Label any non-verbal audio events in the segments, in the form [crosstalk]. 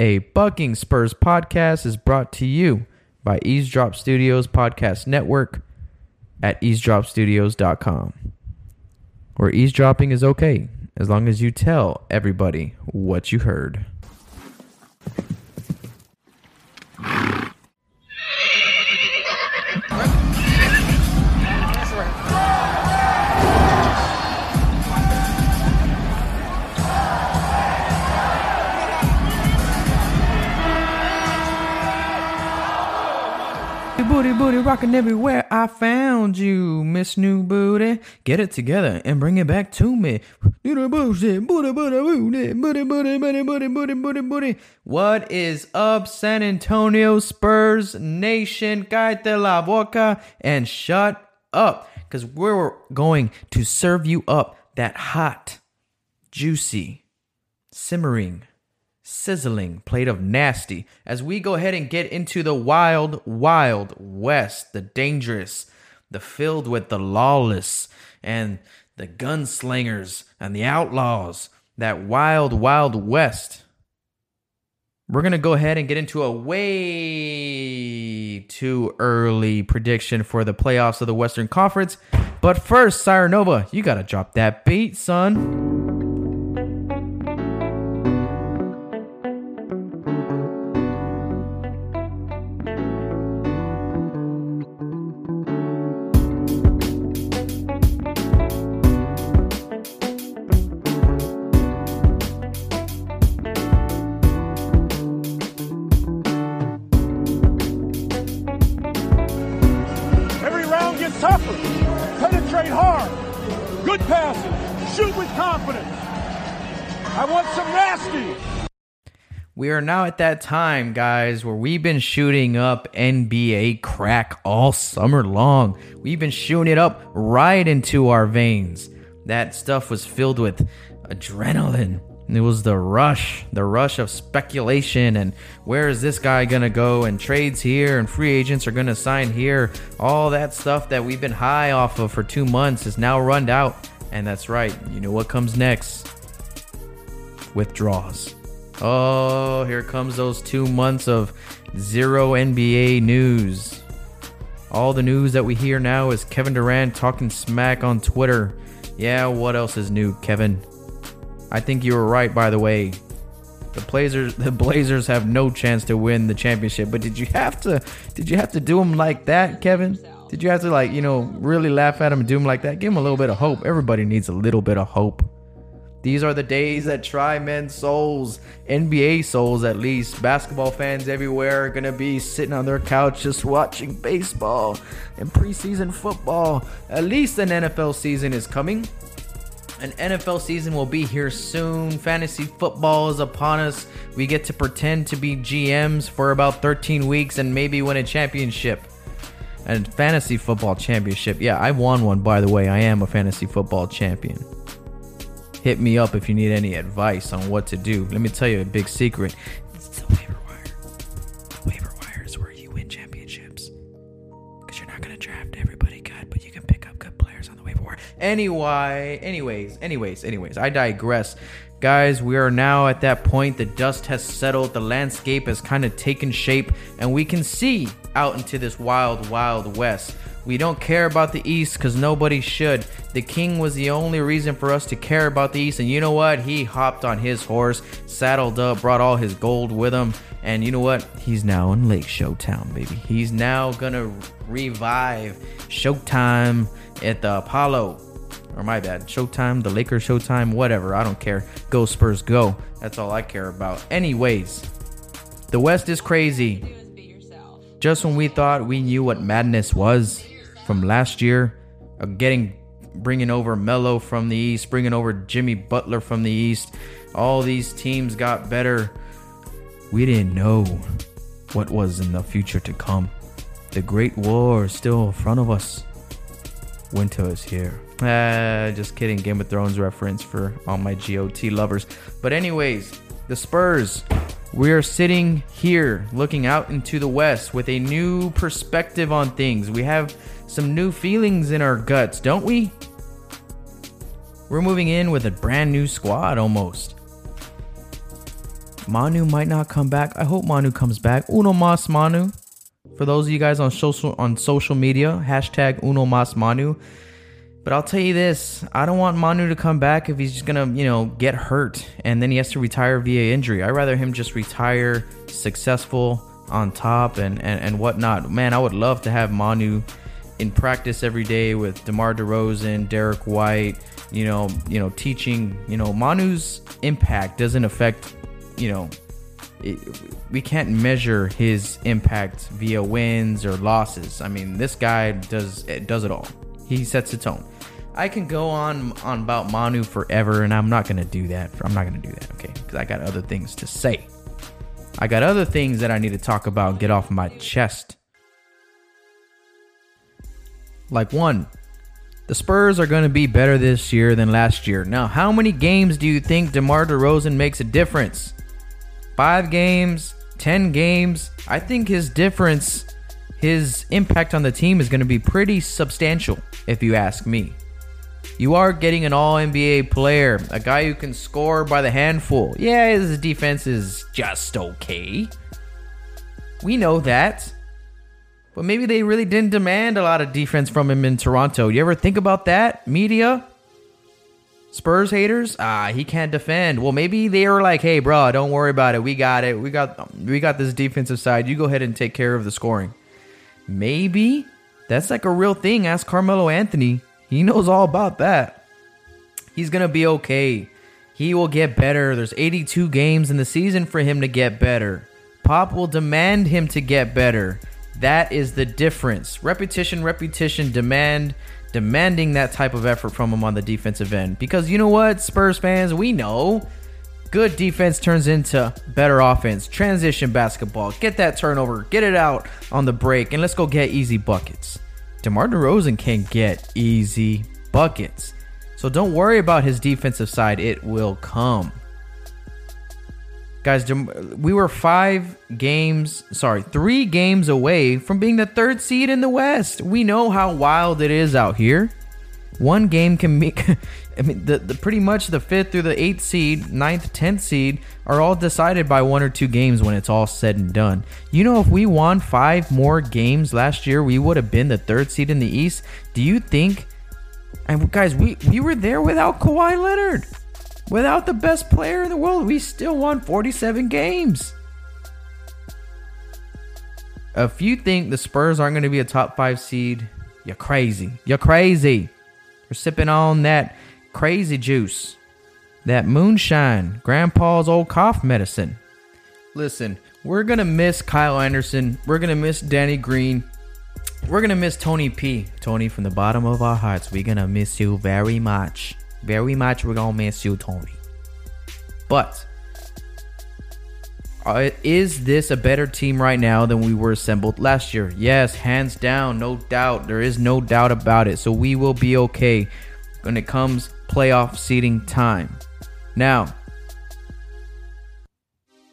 A Bucking Spurs podcast is brought to you by Eavesdrop Studios Podcast Network at eavesdropstudios.com. Where eavesdropping is okay as long as you tell everybody what you heard. Booty, rocking everywhere. I found you, Miss New Booty. Get it together and bring it back to me. Booty, booty, booty, booty, booty, booty, booty, booty, booty, booty, booty. What is up, San Antonio Spurs Nation? Cállate la boca and shut up, because we're going to serve you up that hot, juicy, simmering sizzling plate of nasty as we go ahead and get into the wild, wild west, the dangerous, the filled with the lawless and the gunslingers and the outlaws, that wild, wild west. We're going to go ahead and get into a way too early prediction for the playoffs of the Western Conference. But first, Sire Nova, you got to drop that beat, son. Now at that time, guys, where we've been shooting up NBA crack all summer long. We've been shooting it up right into our veins. That stuff was filled with adrenaline. It was the rush, the rush of speculation and where is this guy going to go and trades here and free agents are going to sign here. All that stuff that we've been high off of for 2 months is now run out. And that's right. You know what comes next? Withdraws. Oh, here comes those two months of zero NBA news. All the news that we hear now is Kevin Durant talking smack on Twitter. Yeah, what else is new, Kevin? I think you were right, by the way. The Blazers, [laughs] the Blazers have no chance to win the championship. But did you have to? Did you have to do them like that, Kevin? Did you have to like you know really laugh at him and do him like that? Give him a little bit of hope. Everybody needs a little bit of hope. These are the days that try men's souls, NBA souls at least. Basketball fans everywhere are going to be sitting on their couch just watching baseball and preseason football. At least an NFL season is coming. An NFL season will be here soon. Fantasy football is upon us. We get to pretend to be GMs for about 13 weeks and maybe win a championship. And fantasy football championship. Yeah, I won one, by the way. I am a fantasy football champion hit me up if you need any advice on what to do. Let me tell you a big secret. It's the waiver wire. Waiver wire is where you win championships. Because you're not going to draft everybody good, but you can pick up good players on the waiver wire. Anyway, anyways, anyways, anyways, I digress. Guys, we are now at that point. The dust has settled, the landscape has kind of taken shape, and we can see out into this wild, wild west. We don't care about the East because nobody should. The King was the only reason for us to care about the East, and you know what? He hopped on his horse, saddled up, brought all his gold with him, and you know what? He's now in Lake Showtown, baby. He's now gonna revive Showtime at the Apollo. Or my bad, Showtime, the Lakers Showtime, whatever. I don't care. Go Spurs, go. That's all I care about. Anyways, the West is crazy. Just when we thought we knew what madness was from last year, uh, getting bringing over Melo from the East, bringing over Jimmy Butler from the East, all these teams got better. We didn't know what was in the future to come. The Great War is still in front of us. Winter is here. Ah, just kidding. Game of Thrones reference for all my GOT lovers. But, anyways, the Spurs. We are sitting here looking out into the West with a new perspective on things. We have some new feelings in our guts, don't we? We're moving in with a brand new squad almost. Manu might not come back. I hope Manu comes back. Uno mas Manu. For those of you guys on social on social media, hashtag Uno mas Manu. But I'll tell you this: I don't want Manu to come back if he's just gonna, you know, get hurt and then he has to retire via injury. I'd rather him just retire successful on top and and and whatnot. Man, I would love to have Manu in practice every day with DeMar DeRozan, Derrick White. You know, you know, teaching. You know, Manu's impact doesn't affect. You know, it, we can't measure his impact via wins or losses. I mean, this guy does it does it all. He sets the tone. I can go on on about Manu forever, and I'm not gonna do that. I'm not gonna do that, okay? Because I got other things to say. I got other things that I need to talk about, get off my chest. Like one, the Spurs are going to be better this year than last year. Now, how many games do you think DeMar DeRozan makes a difference? Five games, ten games. I think his difference, his impact on the team is going to be pretty substantial, if you ask me. You are getting an all NBA player, a guy who can score by the handful. Yeah, his defense is just okay. We know that. But maybe they really didn't demand a lot of defense from him in Toronto. You ever think about that, media? Spurs haters? Ah, he can't defend. Well, maybe they were like, "Hey, bro, don't worry about it. We got it. We got we got this defensive side. You go ahead and take care of the scoring." Maybe that's like a real thing. Ask Carmelo Anthony. He knows all about that. He's going to be okay. He will get better. There's 82 games in the season for him to get better. Pop will demand him to get better. That is the difference. Repetition, repetition, demand, demanding that type of effort from him on the defensive end. Because you know what, Spurs fans, we know good defense turns into better offense. Transition basketball. Get that turnover, get it out on the break, and let's go get easy buckets. DeMar DeRozan can get easy buckets. So don't worry about his defensive side, it will come. Guys, we were five games, sorry, three games away from being the third seed in the West. We know how wild it is out here. One game can make, [laughs] I mean, the, the pretty much the fifth through the eighth seed, ninth, tenth seed are all decided by one or two games when it's all said and done. You know, if we won five more games last year, we would have been the third seed in the East. Do you think? And guys, we we were there without Kawhi Leonard. Without the best player in the world, we still won 47 games. If you think the Spurs aren't going to be a top five seed, you're crazy. You're crazy. You're sipping on that crazy juice, that moonshine, grandpa's old cough medicine. Listen, we're going to miss Kyle Anderson. We're going to miss Danny Green. We're going to miss Tony P. Tony, from the bottom of our hearts, we're going to miss you very much very much we're gonna miss you, Tony. But uh, is this a better team right now than we were assembled last year? Yes, hands down, no doubt. There is no doubt about it. So we will be okay when it comes playoff seeding time. Now,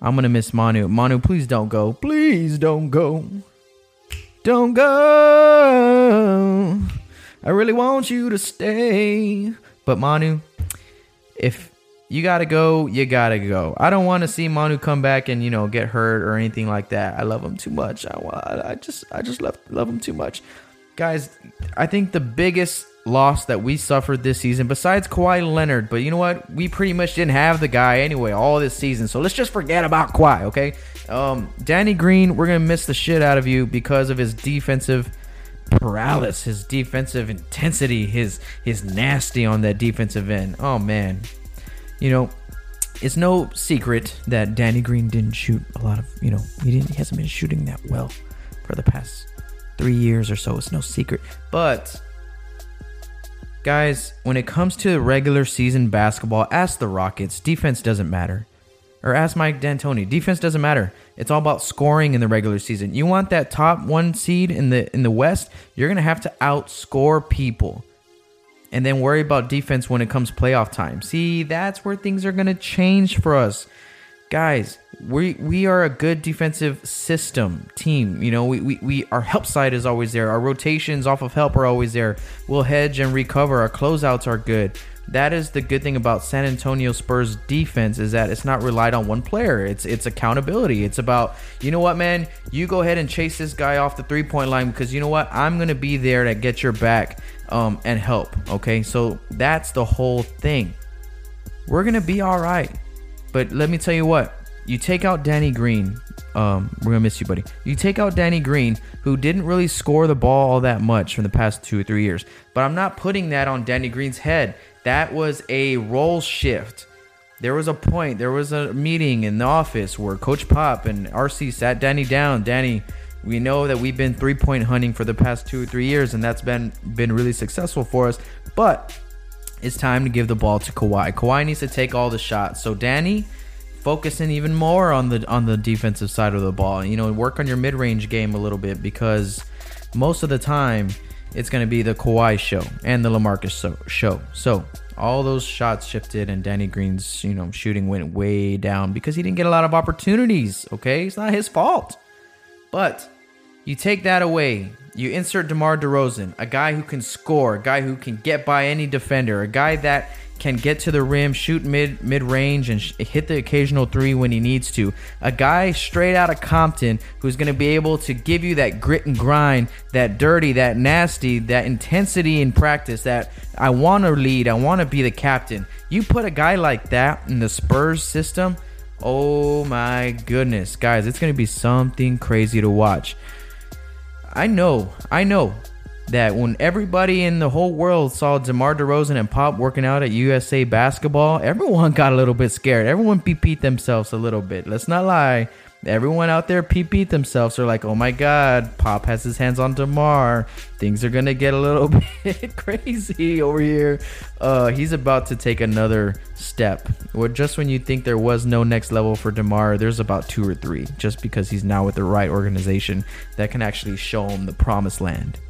I'm gonna miss Manu. Manu, please don't go. Please don't go. Don't go. I really want you to stay. But Manu, if you gotta go, you gotta go. I don't want to see Manu come back and you know get hurt or anything like that. I love him too much. I, I just I just love love him too much, guys. I think the biggest loss that we suffered this season, besides Kawhi Leonard, but you know what? We pretty much didn't have the guy anyway all this season. So let's just forget about Kawhi, okay? Um, Danny Green, we're gonna miss the shit out of you because of his defensive paralysis, his defensive intensity, his his nasty on that defensive end. Oh man, you know, it's no secret that Danny Green didn't shoot a lot of. You know, he didn't. He hasn't been shooting that well for the past three years or so. It's no secret, but. Guys, when it comes to regular season basketball, ask the Rockets. Defense doesn't matter. Or ask Mike D'Antoni. Defense doesn't matter. It's all about scoring in the regular season. You want that top one seed in the in the West, you're gonna have to outscore people. And then worry about defense when it comes playoff time. See, that's where things are gonna change for us. Guys, we we are a good defensive system team. You know, we, we, we our help side is always there. Our rotations off of help are always there. We'll hedge and recover. Our closeouts are good that is the good thing about San Antonio Spurs defense is that it's not relied on one player. It's it's accountability. It's about you know what, man, you go ahead and chase this guy off the three point line because you know what, I'm gonna be there to get your back um, and help. Okay, so that's the whole thing. We're gonna be all right, but let me tell you what. You take out Danny Green, um, we're gonna miss you, buddy. You take out Danny Green, who didn't really score the ball all that much from the past two or three years. But I'm not putting that on Danny Green's head. That was a role shift. There was a point, there was a meeting in the office where Coach Pop and RC sat Danny down. Danny, we know that we've been three point hunting for the past two or three years, and that's been been really successful for us. But it's time to give the ball to Kawhi. Kawhi needs to take all the shots. So Danny, focusing even more on the on the defensive side of the ball. You know, work on your mid range game a little bit because most of the time it's going to be the Kawhi show and the LaMarcus show. So all those shots shifted, and Danny Green's you know shooting went way down because he didn't get a lot of opportunities. Okay, it's not his fault, but you take that away. You insert DeMar DeRozan, a guy who can score, a guy who can get by any defender, a guy that can get to the rim, shoot mid mid range, and sh- hit the occasional three when he needs to. A guy straight out of Compton who's going to be able to give you that grit and grind, that dirty, that nasty, that intensity in practice. That I want to lead, I want to be the captain. You put a guy like that in the Spurs system. Oh my goodness, guys, it's going to be something crazy to watch. I know, I know that when everybody in the whole world saw DeMar DeRozan and Pop working out at USA basketball, everyone [laughs] got a little bit scared. Everyone pee-peed themselves a little bit. Let's not lie. Everyone out there pee-peed themselves. Are like, oh my God, Pop has his hands on DeMar. Things are gonna get a little [laughs] bit crazy over here. Uh, he's about to take another step. Well, just when you think there was no next level for DeMar, there's about two or three. Just because he's now with the right organization that can actually show him the promised land.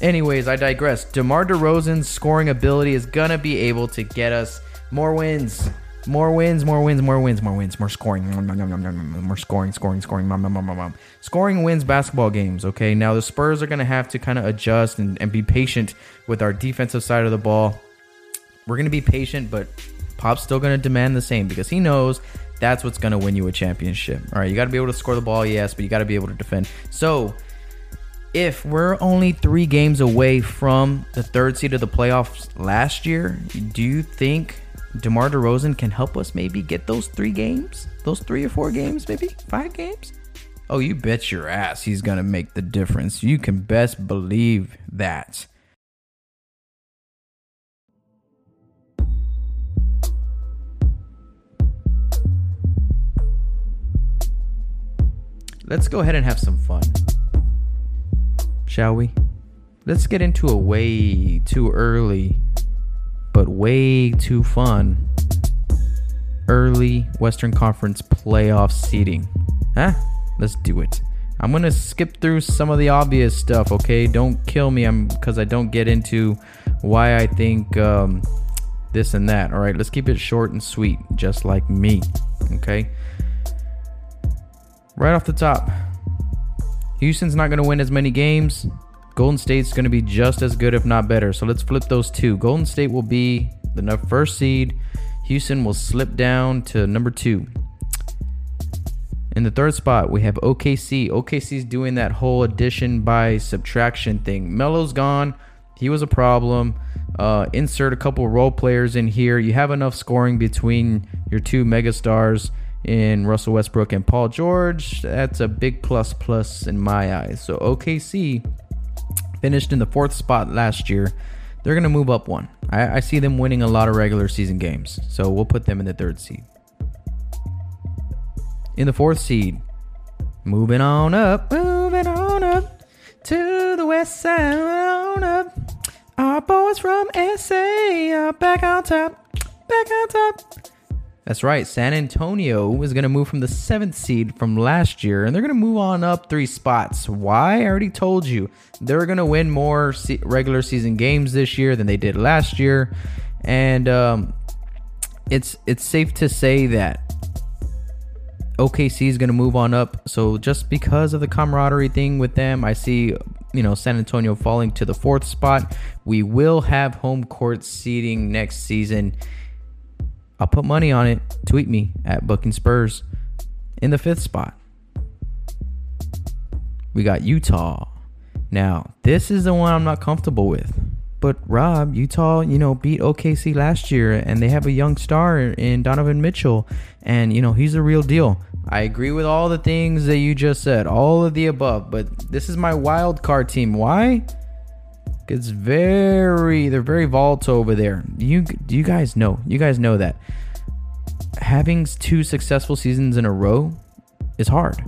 Anyways, I digress. DeMar DeRozan's scoring ability is gonna be able to get us more wins. More wins, more wins, more wins, more wins, more scoring, more scoring, scoring, scoring, scoring wins basketball games. Okay, now the Spurs are gonna have to kind of adjust and, and be patient with our defensive side of the ball. We're gonna be patient, but Pop's still gonna demand the same because he knows that's what's gonna win you a championship. All right, you got to be able to score the ball, yes, but you got to be able to defend. So if we're only three games away from the third seed of the playoffs last year, do you think DeMar DeRozan can help us maybe get those three games? Those three or four games, maybe? Five games? Oh, you bet your ass he's going to make the difference. You can best believe that. Let's go ahead and have some fun shall we? Let's get into a way too early, but way too fun early Western Conference playoff seeding. Huh? Let's do it. I'm gonna skip through some of the obvious stuff, okay? Don't kill me, I'm because I don't get into why I think um, this and that. All right, let's keep it short and sweet, just like me, okay? Right off the top, Houston's not going to win as many games. Golden State's going to be just as good, if not better. So let's flip those two. Golden State will be the first seed. Houston will slip down to number two. In the third spot, we have OKC. OKC's doing that whole addition by subtraction thing. Melo's gone. He was a problem. Uh, insert a couple role players in here. You have enough scoring between your two megastars in Russell Westbrook and Paul George. That's a big plus plus in my eyes. So OKC finished in the fourth spot last year. They're going to move up one. I, I see them winning a lot of regular season games. So we'll put them in the third seed. In the fourth seed, moving on up, moving on up to the west side, on up. Our boys from SA are back on top, back on top. That's right. San Antonio is going to move from the seventh seed from last year, and they're going to move on up three spots. Why? I already told you. They're going to win more regular season games this year than they did last year, and um, it's it's safe to say that OKC is going to move on up. So just because of the camaraderie thing with them, I see you know, San Antonio falling to the fourth spot. We will have home court seating next season. I'll put money on it. Tweet me at Bucking Spurs in the fifth spot. We got Utah. Now, this is the one I'm not comfortable with. But Rob, Utah, you know, beat OKC last year and they have a young star in Donovan Mitchell and you know, he's a real deal. I agree with all the things that you just said, all of the above, but this is my wild card team. Why? It's very they're very volatile over there. You you guys know. You guys know that having two successful seasons in a row is hard.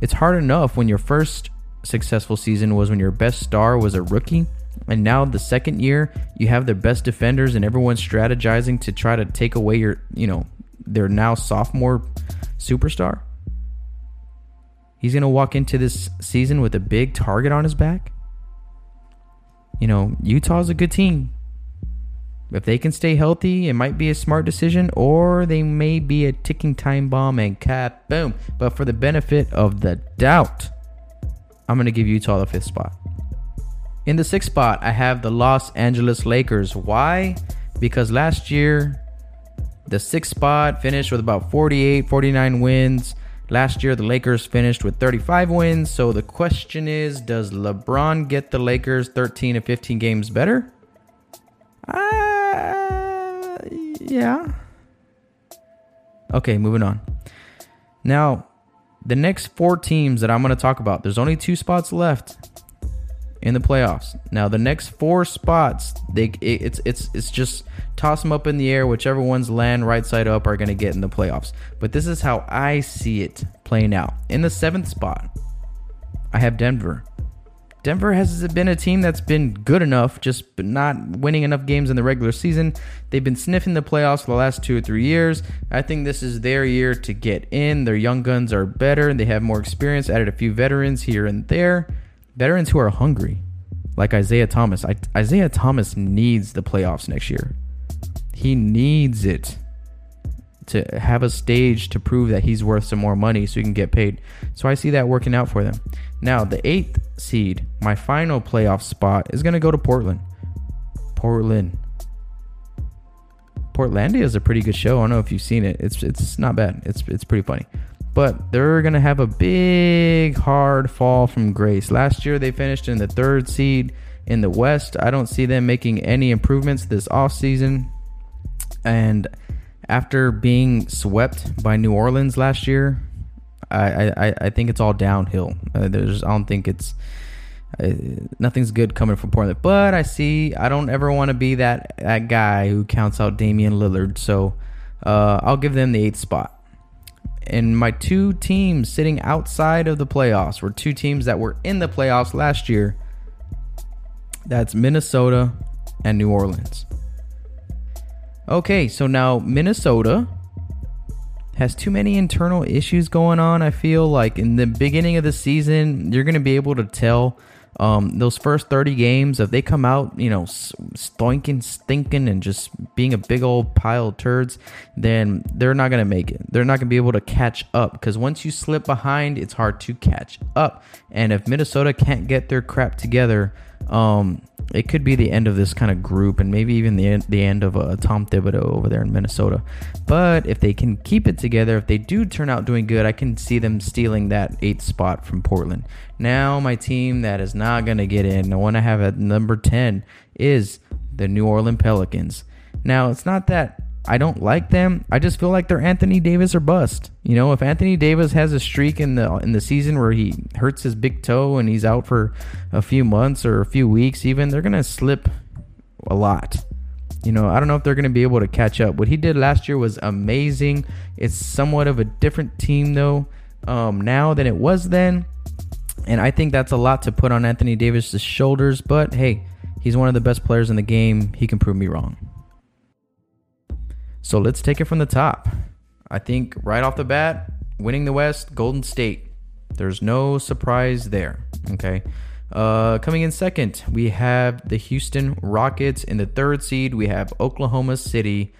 It's hard enough when your first successful season was when your best star was a rookie and now the second year you have the best defenders and everyone's strategizing to try to take away your, you know, their now sophomore superstar. He's going to walk into this season with a big target on his back. You know, Utah's a good team. If they can stay healthy, it might be a smart decision, or they may be a ticking time bomb and cap boom. But for the benefit of the doubt, I'm going to give Utah the fifth spot. In the sixth spot, I have the Los Angeles Lakers. Why? Because last year, the sixth spot finished with about 48, 49 wins. Last year, the Lakers finished with 35 wins. So the question is Does LeBron get the Lakers 13 to 15 games better? Uh, yeah. Okay, moving on. Now, the next four teams that I'm going to talk about, there's only two spots left in the playoffs. Now the next four spots, they it's it's it's just toss them up in the air. Whichever ones land right side up are going to get in the playoffs. But this is how I see it playing out. In the seventh spot, I have Denver. Denver has been a team that's been good enough, just not winning enough games in the regular season. They've been sniffing the playoffs for the last two or three years. I think this is their year to get in. Their young guns are better and they have more experience, added a few veterans here and there veterans who are hungry, like Isaiah Thomas. I, Isaiah Thomas needs the playoffs next year. He needs it to have a stage to prove that he's worth some more money so he can get paid. So I see that working out for them. Now, the eighth seed, my final playoff spot, is going to go to Portland. Portland. Portlandia is a pretty good show. I don't know if you've seen it. It's it's not bad. It's it's pretty funny but they're going to have a big hard fall from grace. Last year they finished in the third seed in the West. I don't see them making any improvements this offseason. And after being swept by New Orleans last year, I I, I think it's all downhill. Uh, there's I don't think it's uh, nothing's good coming from Portland. But I see I don't ever want to be that that guy who counts out Damian Lillard. So uh, I'll give them the eighth spot and my two teams sitting outside of the playoffs were two teams that were in the playoffs last year. That's Minnesota and New Orleans. Okay, so now Minnesota has too many internal issues going on. I feel like in the beginning of the season, you're going to be able to tell um, those first 30 games, if they come out, you know, stinking, stinking, and just being a big old pile of turds, then they're not going to make it. They're not going to be able to catch up because once you slip behind, it's hard to catch up. And if Minnesota can't get their crap together, um, it could be the end of this kind of group and maybe even the end, the end of uh, Tom Thibodeau over there in Minnesota. But if they can keep it together, if they do turn out doing good, I can see them stealing that eighth spot from Portland. Now, my team that is not going to get in, the one I have at number 10, is the New Orleans Pelicans. Now, it's not that I don't like them. I just feel like they're Anthony Davis or bust. You know, if Anthony Davis has a streak in the in the season where he hurts his big toe and he's out for a few months or a few weeks even, they're to slip a lot. You know, I don't know if they're going to be able to catch up. What he did last year was amazing. It's somewhat of a different team though um, now than it was then. And I think that's a lot to put on Anthony Davis's shoulders, but hey, he's one of the best players in the game. He can prove me wrong. So let's take it from the top. I think right off the bat, winning the West, Golden State. There's no surprise there. Okay. Uh, coming in second, we have the Houston Rockets. In the third seed, we have Oklahoma City.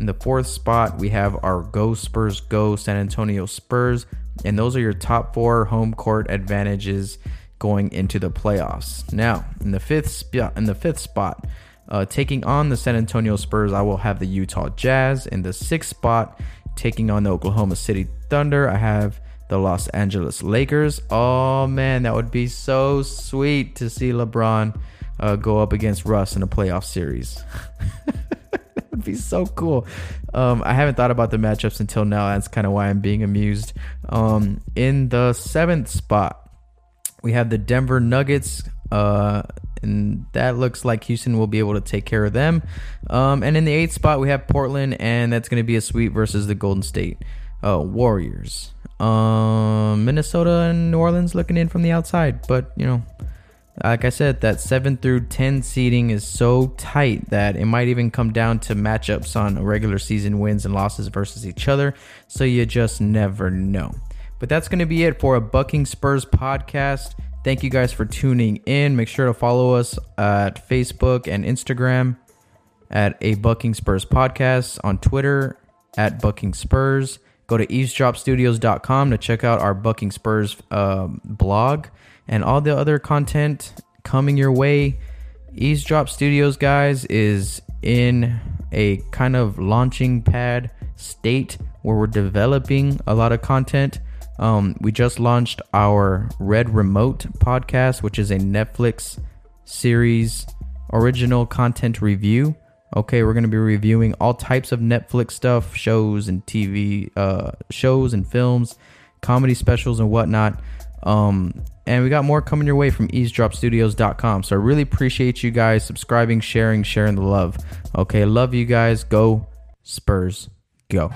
In the fourth spot, we have our Go Spurs Go San Antonio Spurs. And those are your top four home court advantages going into the playoffs. Now, in the fifth spot, in the fifth spot, uh, taking on the San Antonio Spurs, I will have the Utah Jazz. In the sixth spot, taking on the Oklahoma City Thunder, I have the Los Angeles Lakers. Oh man, that would be so sweet to see LeBron uh, go up against Russ in a playoff series. [laughs] that would be so cool. Um, I haven't thought about the matchups until now. That's kind of why I'm being amused. Um, in the seventh spot, we have the Denver Nuggets. Uh, and that looks like Houston will be able to take care of them. Um, and in the eighth spot, we have Portland, and that's going to be a sweep versus the Golden State uh, Warriors. Um, Minnesota and New Orleans looking in from the outside, but you know, like I said, that seven through ten seeding is so tight that it might even come down to matchups on regular season wins and losses versus each other. So you just never know. But that's going to be it for a Bucking Spurs podcast. Thank you guys for tuning in. Make sure to follow us at Facebook and Instagram at a Bucking Spurs podcast, on Twitter at Bucking Spurs. Go to eavesdropstudios.com to check out our Bucking Spurs uh, blog and all the other content coming your way. Eavesdrop Studios, guys, is in a kind of launching pad state where we're developing a lot of content. Um, we just launched our Red Remote podcast, which is a Netflix series original content review. Okay, we're going to be reviewing all types of Netflix stuff, shows and TV uh, shows and films, comedy specials and whatnot. Um, and we got more coming your way from eavesdropstudios.com. So I really appreciate you guys subscribing, sharing, sharing the love. Okay, love you guys. Go Spurs. Go.